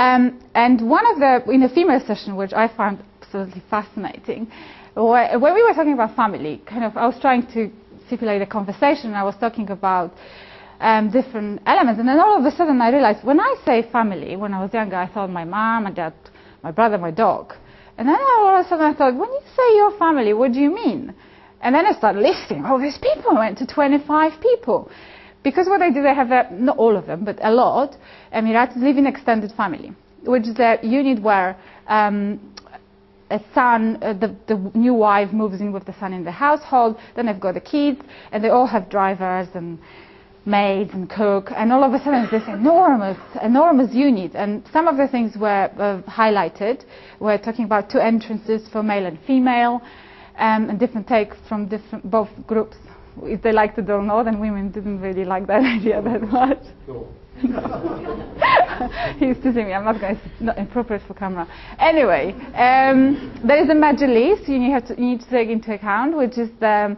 Um, and one of the, in the female session, which I found absolutely fascinating, when we were talking about family, kind of, I was trying to stipulate a conversation, and I was talking about um, different elements, and then all of a sudden I realized when I say family, when I was younger, I thought my mom, my dad, my brother, my dog. And then all of a sudden I thought, when you say your family, what do you mean? And then I started listing all these people. I went to 25 people. Because what I do, they have, a, not all of them, but a lot, Emiratis live in extended family, which is a unit where um, a son, uh, the, the new wife moves in with the son in the household, then they've got the kids, and they all have drivers and maids and cook, and all of a sudden it's this enormous, enormous unit. And some of the things were uh, highlighted. We're talking about two entrances for male and female, um, and different takes from different, both groups. If they liked it or not, and women didn't really like that idea that much. No. He's teasing me. I'm not going to. Not appropriate for camera. Anyway, um, there is a majlis you to, you need to take into account, which is the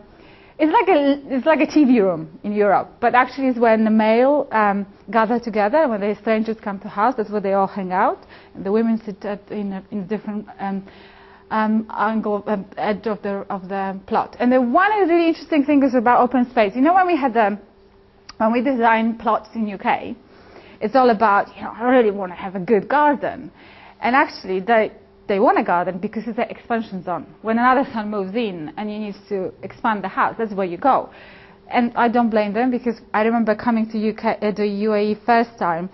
it's like a it's like a TV room in Europe, but actually it's when the male um, gather together. When the strangers come to house, that's where they all hang out. And the women sit at, in a, in different um, um, angle, um, edge of the of the plot. And the one really interesting thing is about open space. You know, when we had the when we design plots in UK, it's all about you know I really want to have a good garden, and actually they they want a garden because it's an expansion zone. When another son moves in and you need to expand the house, that's where you go. And I don't blame them because I remember coming to UK, uh, the UAE first time,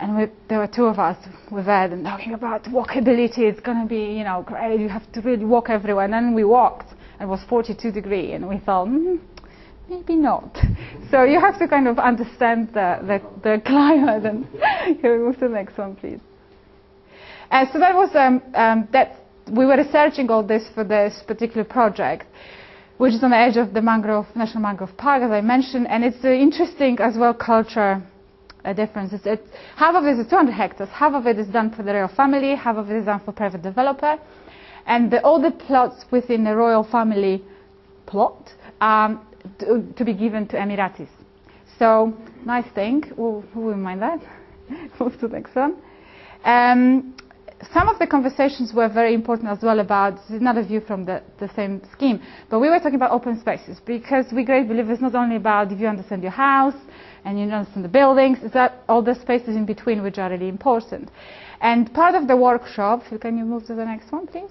and we, there were two of us with Ed and talking about walkability. It's going to be, you know, great. You have to really walk everywhere. And then we walked, and it was 42 degree, and we thought, mm, maybe not. so you have to kind of understand the, the, the climate. And can we move to the next one, please? Uh, so that was um, um, that we were researching all this for this particular project, which is on the edge of the mangrove national mangrove park, as I mentioned, and it's uh, interesting as well culture uh, differences. It's, half of it is 200 hectares, half of it is done for the royal family, half of it is done for private developer, and the, all the plots within the royal family plot um, to, to, be given to Emiratis. So nice thing. Who, who will mind that? Move to the next one. Um, some of the conversations were very important as well about this is another view from the, the same scheme. But we were talking about open spaces because we great believers not only about if you understand your house and you understand the buildings, it's that all the spaces in between which are really important. And part of the workshop, can you move to the next one, please?